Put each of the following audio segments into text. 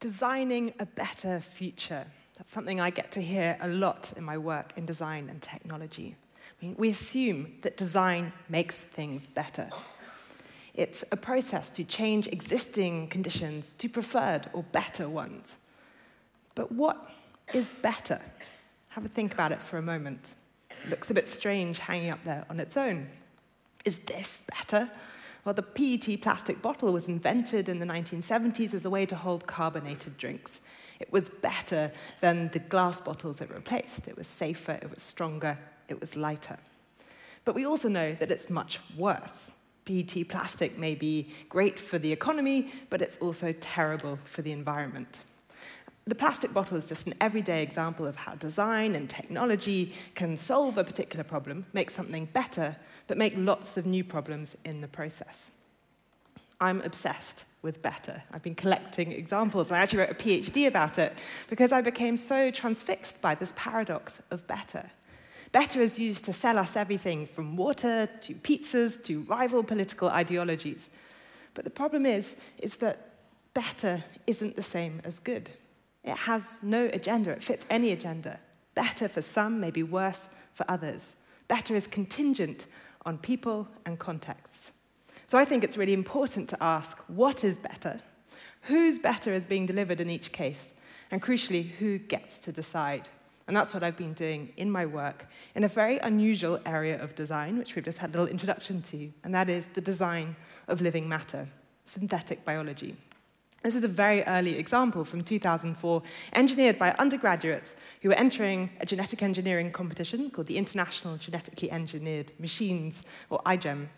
designing a better future. That's something I get to hear a lot in my work in design and technology. I mean, we assume that design makes things better. It's a process to change existing conditions to preferred or better ones. But what is better? Have a think about it for a moment. It looks a bit strange hanging up there on its own. Is this better? Well, the PET plastic bottle was invented in the 1970s as a way to hold carbonated drinks. It was better than the glass bottles it replaced. It was safer, it was stronger, it was lighter. But we also know that it's much worse. PET plastic may be great for the economy, but it's also terrible for the environment. The plastic bottle is just an everyday example of how design and technology can solve a particular problem, make something better, but make lots of new problems in the process. I'm obsessed with better. I've been collecting examples. I actually wrote a PhD about it because I became so transfixed by this paradox of better. Better is used to sell us everything from water to pizzas to rival political ideologies. But the problem is, is that better isn't the same as good. It has no agenda, it fits any agenda. Better for some may be worse for others. Better is contingent on people and contexts. So I think it's really important to ask what is better, who's better is being delivered in each case, and crucially, who gets to decide. And that's what I've been doing in my work in a very unusual area of design, which we've just had a little introduction to, and that is the design of living matter, synthetic biology. This is a very early example from 2004, engineered by undergraduates who were entering a genetic engineering competition called the International Genetically Engineered Machines, or iGEM.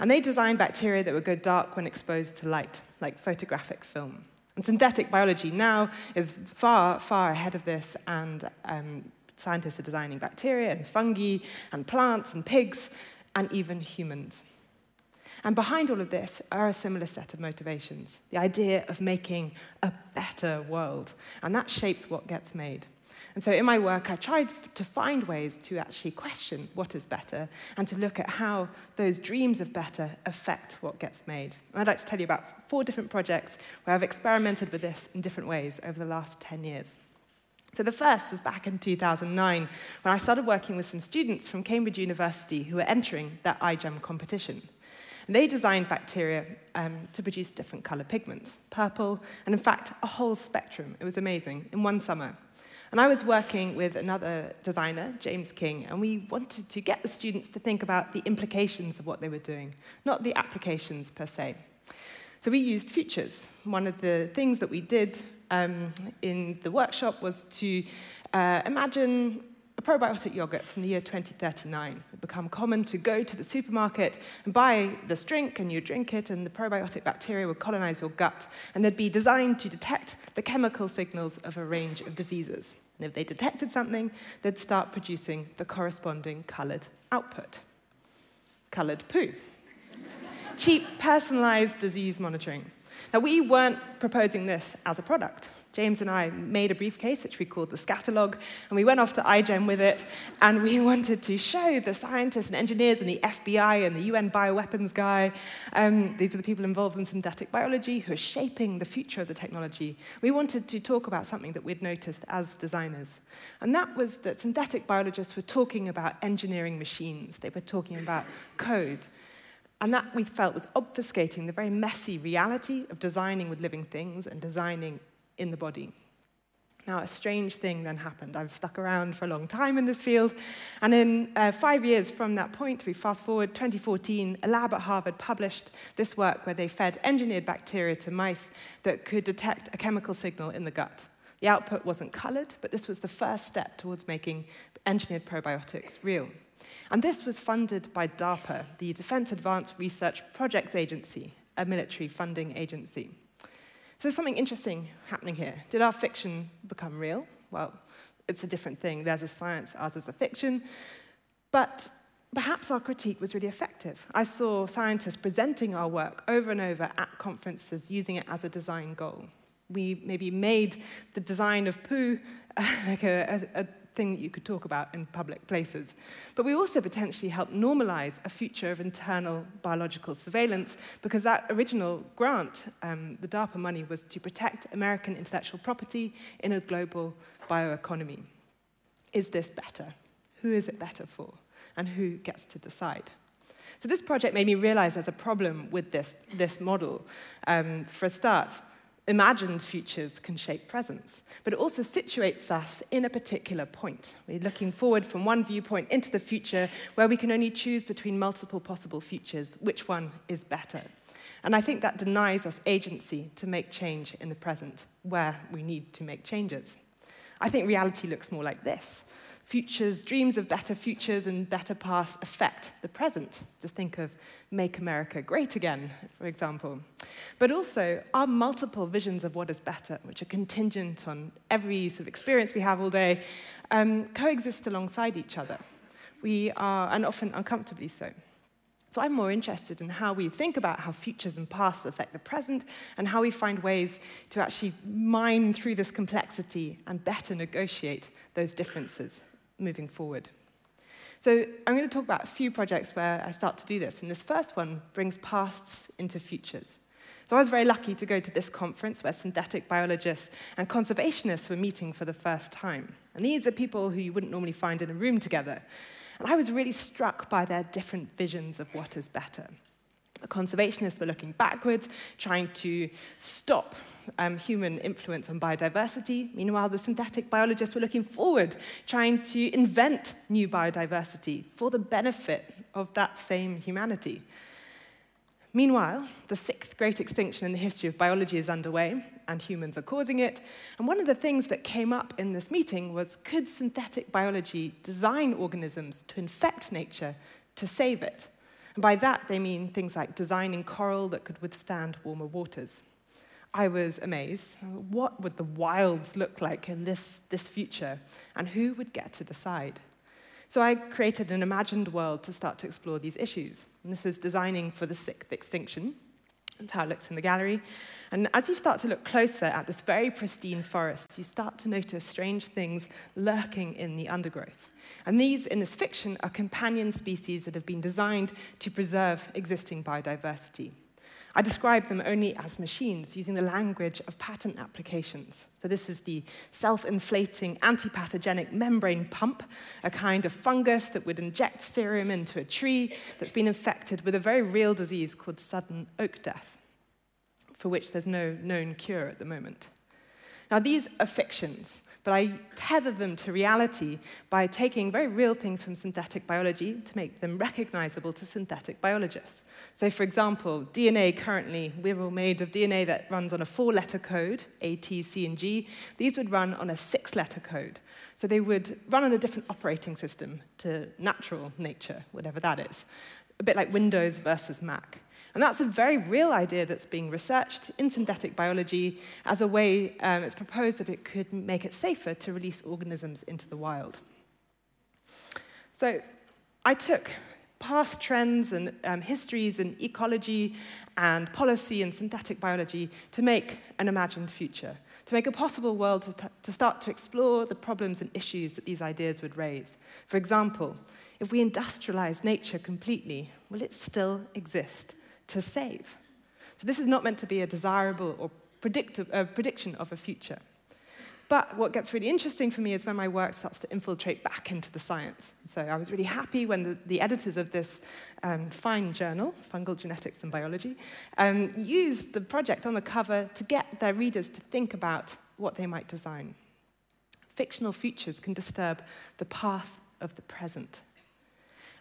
And they designed bacteria that would go dark when exposed to light, like photographic film. And synthetic biology now is far, far ahead of this, and um, scientists are designing bacteria and fungi and plants and pigs and even humans. And behind all of this are a similar set of motivations the idea of making a better world. And that shapes what gets made. And so in my work, I tried to find ways to actually question what is better and to look at how those dreams of better affect what gets made. And I'd like to tell you about four different projects where I've experimented with this in different ways over the last 10 years. So the first was back in 2009 when I started working with some students from Cambridge University who were entering that iGEM competition. And they designed bacteria um, to produce different colour pigments, purple, and in fact, a whole spectrum. It was amazing, in one summer. And I was working with another designer, James King, and we wanted to get the students to think about the implications of what they were doing, not the applications per se. So we used futures. One of the things that we did um, in the workshop was to uh, imagine a probiotic yogurt from the year 2039. It become common to go to the supermarket and buy this drink, and you drink it, and the probiotic bacteria would colonize your gut, and they'd be designed to detect the chemical signals of a range of diseases. And if they detected something, they'd start producing the corresponding colored output colored poo. Cheap, personalized disease monitoring. Now, we weren't proposing this as a product. James and I made a briefcase, which we called the Scatalog, and we went off to iGEM with it, and we wanted to show the scientists and engineers and the FBI and the UN bioweapons guy, um, these are the people involved in synthetic biology who are shaping the future of the technology. We wanted to talk about something that we'd noticed as designers, and that was that synthetic biologists were talking about engineering machines. They were talking about code. And that we felt was obfuscating the very messy reality of designing with living things and designing in the body. Now, a strange thing then happened. I've stuck around for a long time in this field, and in uh, five years from that point, we fast forward 2014, a lab at Harvard published this work where they fed engineered bacteria to mice that could detect a chemical signal in the gut. The output wasn't colored, but this was the first step towards making engineered probiotics real. And this was funded by DARPA, the Defense Advanced Research Projects Agency, a military funding agency. So there's something interesting happening here. Did our fiction become real? Well, it's a different thing. There's a science, ours is a fiction. But perhaps our critique was really effective. I saw scientists presenting our work over and over at conferences using it as a design goal. We maybe made the design of poo like a, a, a thing that you could talk about in public places. But we also potentially help normalize a future of internal biological surveillance because that original grant, um, the DARPA money, was to protect American intellectual property in a global bioeconomy. Is this better? Who is it better for? And who gets to decide? So this project made me realize there's a problem with this, this model um, for a start imagined futures can shape presents, but it also situates us in a particular point. We're looking forward from one viewpoint into the future where we can only choose between multiple possible futures, which one is better. And I think that denies us agency to make change in the present where we need to make changes. I think reality looks more like this. futures, dreams of better futures and better pasts affect the present. Just think of Make America Great Again, for example. But also, our multiple visions of what is better, which are contingent on every sort of experience we have all day, um, coexist alongside each other. We are, and often uncomfortably so. So I'm more interested in how we think about how futures and pasts affect the present and how we find ways to actually mine through this complexity and better negotiate those differences. moving forward. So I'm going to talk about a few projects where I start to do this, and this first one brings pasts into futures. So I was very lucky to go to this conference where synthetic biologists and conservationists were meeting for the first time. And these are people who you wouldn't normally find in a room together. And I was really struck by their different visions of what is better. The conservationists were looking backwards, trying to stop um, human influence on biodiversity. Meanwhile, the synthetic biologists were looking forward, trying to invent new biodiversity for the benefit of that same humanity. Meanwhile, the sixth great extinction in the history of biology is underway, and humans are causing it. And one of the things that came up in this meeting was could synthetic biology design organisms to infect nature to save it? And by that, they mean things like designing coral that could withstand warmer waters. I was amazed. What would the wilds look like in this, this future? And who would get to decide? So I created an imagined world to start to explore these issues. And this is designing for the sixth extinction. That's how it looks in the gallery. And as you start to look closer at this very pristine forest, you start to notice strange things lurking in the undergrowth. And these, in this fiction, are companion species that have been designed to preserve existing biodiversity. I describe them only as machines using the language of patent applications. So, this is the self inflating antipathogenic membrane pump, a kind of fungus that would inject serum into a tree that's been infected with a very real disease called sudden oak death, for which there's no known cure at the moment. Now, these are fictions, but I tether them to reality by taking very real things from synthetic biology to make them recognizable to synthetic biologists. So, for example, DNA currently, we're all made of DNA that runs on a four letter code, A, T, C, and G. These would run on a six letter code. So, they would run on a different operating system to natural nature, whatever that is a bit like Windows versus Mac. And that's a very real idea that's being researched in synthetic biology as a way um, it's proposed that it could make it safer to release organisms into the wild. So I took past trends and um, histories in ecology and policy and synthetic biology to make an imagined future. to make a possible world to, to start to explore the problems and issues that these ideas would raise. For example, if we industrialize nature completely, will it still exist to save? So this is not meant to be a desirable or predictive, a prediction of a future. But what gets really interesting for me is when my work starts to infiltrate back into the science. So I was really happy when the, the editors of this um, fine journal, Fungal Genetics and Biology, um, used the project on the cover to get their readers to think about what they might design. Fictional futures can disturb the path of the present.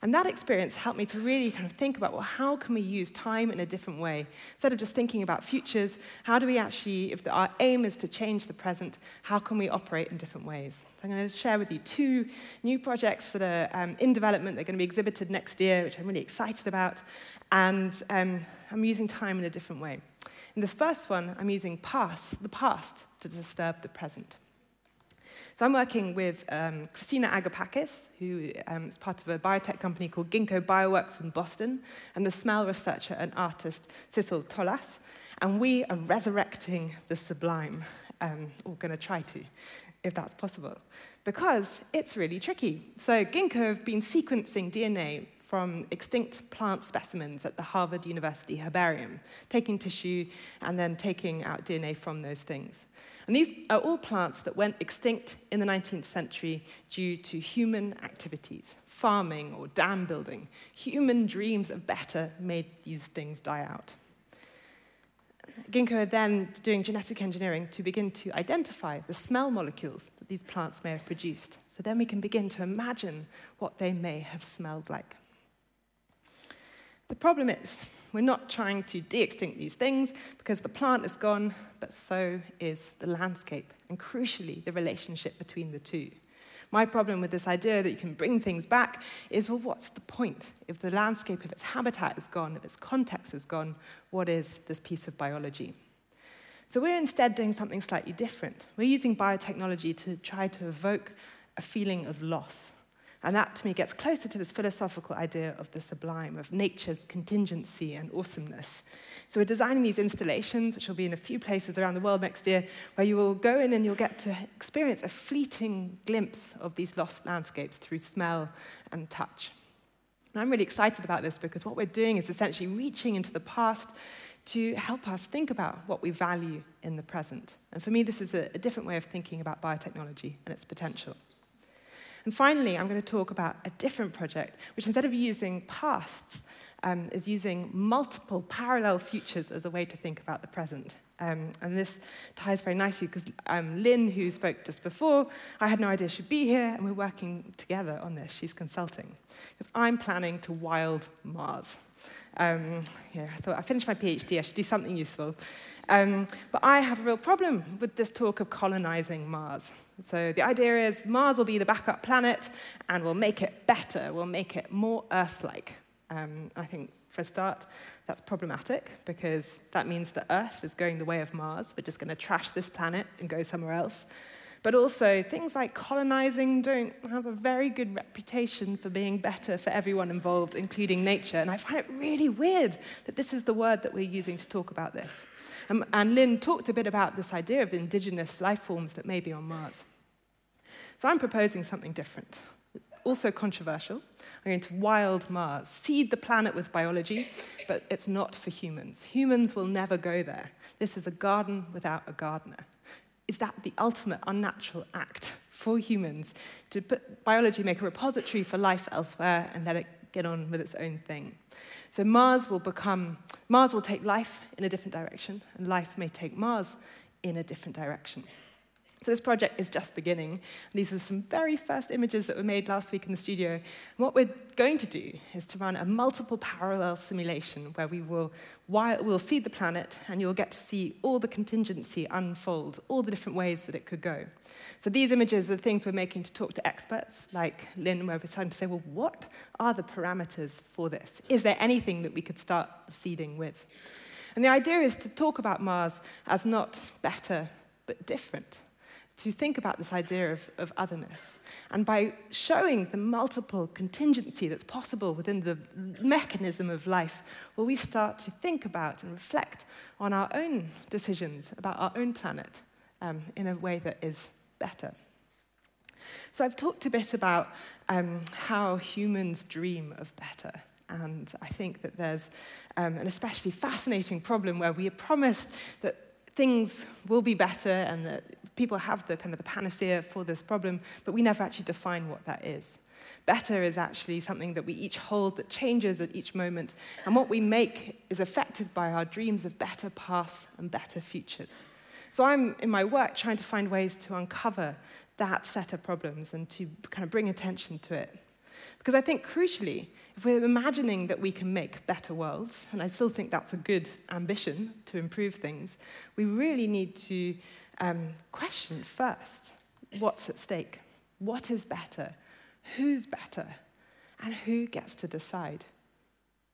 And that experience helped me to really kind of think about, well, how can we use time in a different way? Instead of just thinking about futures, how do we actually, if our aim is to change the present, how can we operate in different ways? So I'm going to share with you two new projects that are um, in development. They're going to be exhibited next year, which I'm really excited about. And um, I'm using time in a different way. In this first one, I'm using past, the past to disturb the present. So I'm working with um, Christina Agapakis, who um, is part of a biotech company called Ginkgo Bioworks in Boston, and the smell researcher and artist Cecil Tolas. And we are resurrecting the sublime, um, or going to try to, if that's possible, because it's really tricky. So Ginkgo have been sequencing DNA from extinct plant specimens at the Harvard University Herbarium, taking tissue and then taking out DNA from those things. And these are all plants that went extinct in the 19th century due to human activities, farming or dam building. Human dreams of better made these things die out. Ginkgo are then doing genetic engineering to begin to identify the smell molecules that these plants may have produced. So then we can begin to imagine what they may have smelled like. The problem is, we're not trying to de extinct these things because the plant is gone, but so is the landscape, and crucially, the relationship between the two. My problem with this idea that you can bring things back is well, what's the point? If the landscape, if its habitat is gone, if its context is gone, what is this piece of biology? So we're instead doing something slightly different. We're using biotechnology to try to evoke a feeling of loss, And that to me gets closer to this philosophical idea of the sublime, of nature's contingency and awesomeness. So we're designing these installations, which will be in a few places around the world next year, where you will go in and you'll get to experience a fleeting glimpse of these lost landscapes through smell and touch. And I'm really excited about this because what we're doing is essentially reaching into the past to help us think about what we value in the present. And for me, this is a, a different way of thinking about biotechnology and its potential. And finally, I'm going to talk about a different project, which instead of using pasts, um, is using multiple parallel futures as a way to think about the present. Um, and this ties very nicely because um, Lynn, who spoke just before, I had no idea she'd be here, and we're working together on this. She's consulting. Because I'm planning to wild Mars. Um, yeah, I thought I finished my PhD, I should do something useful. Um, but I have a real problem with this talk of colonizing Mars. So the idea is Mars will be the backup planet and we'll make it better, we'll make it more Earth like. Um, I think for a start, that's problematic because that means the Earth is going the way of Mars. We're just going to trash this planet and go somewhere else. But also, things like colonizing don't have a very good reputation for being better for everyone involved, including nature. And I find it really weird that this is the word that we're using to talk about this. And, and Lynn talked a bit about this idea of indigenous life forms that may be on Mars. So I'm proposing something different, also controversial. I'm going to wild Mars, seed the planet with biology, but it's not for humans. Humans will never go there. This is a garden without a gardener. Is that the ultimate unnatural act for humans to put biology make a repository for life elsewhere and let it get on with its own thing? So Mars will become, Mars will take life in a different direction, and life may take Mars in a different direction. So this project is just beginning. These are some very first images that were made last week in the studio. And what we're going to do is to run a multiple parallel simulation where we will while we'll see the planet and you'll get to see all the contingency unfold, all the different ways that it could go. So these images are things we're making to talk to experts like Lynn, where we're starting to say, well, what are the parameters for this? Is there anything that we could start seeding with? And the idea is to talk about Mars as not better, but different to think about this idea of, of otherness. And by showing the multiple contingency that's possible within the mechanism of life, will we start to think about and reflect on our own decisions about our own planet um, in a way that is better. So I've talked a bit about um, how humans dream of better. And I think that there's um, an especially fascinating problem where we are promised that things will be better and that people have the kind of the panacea for this problem, but we never actually define what that is. Better is actually something that we each hold that changes at each moment, and what we make is affected by our dreams of better pasts and better futures. So I'm, in my work, trying to find ways to uncover that set of problems and to kind of bring attention to it. Because I think crucially, if we're imagining that we can make better worlds, and I still think that's a good ambition to improve things, we really need to um, question first what's at stake? What is better? Who's better? And who gets to decide?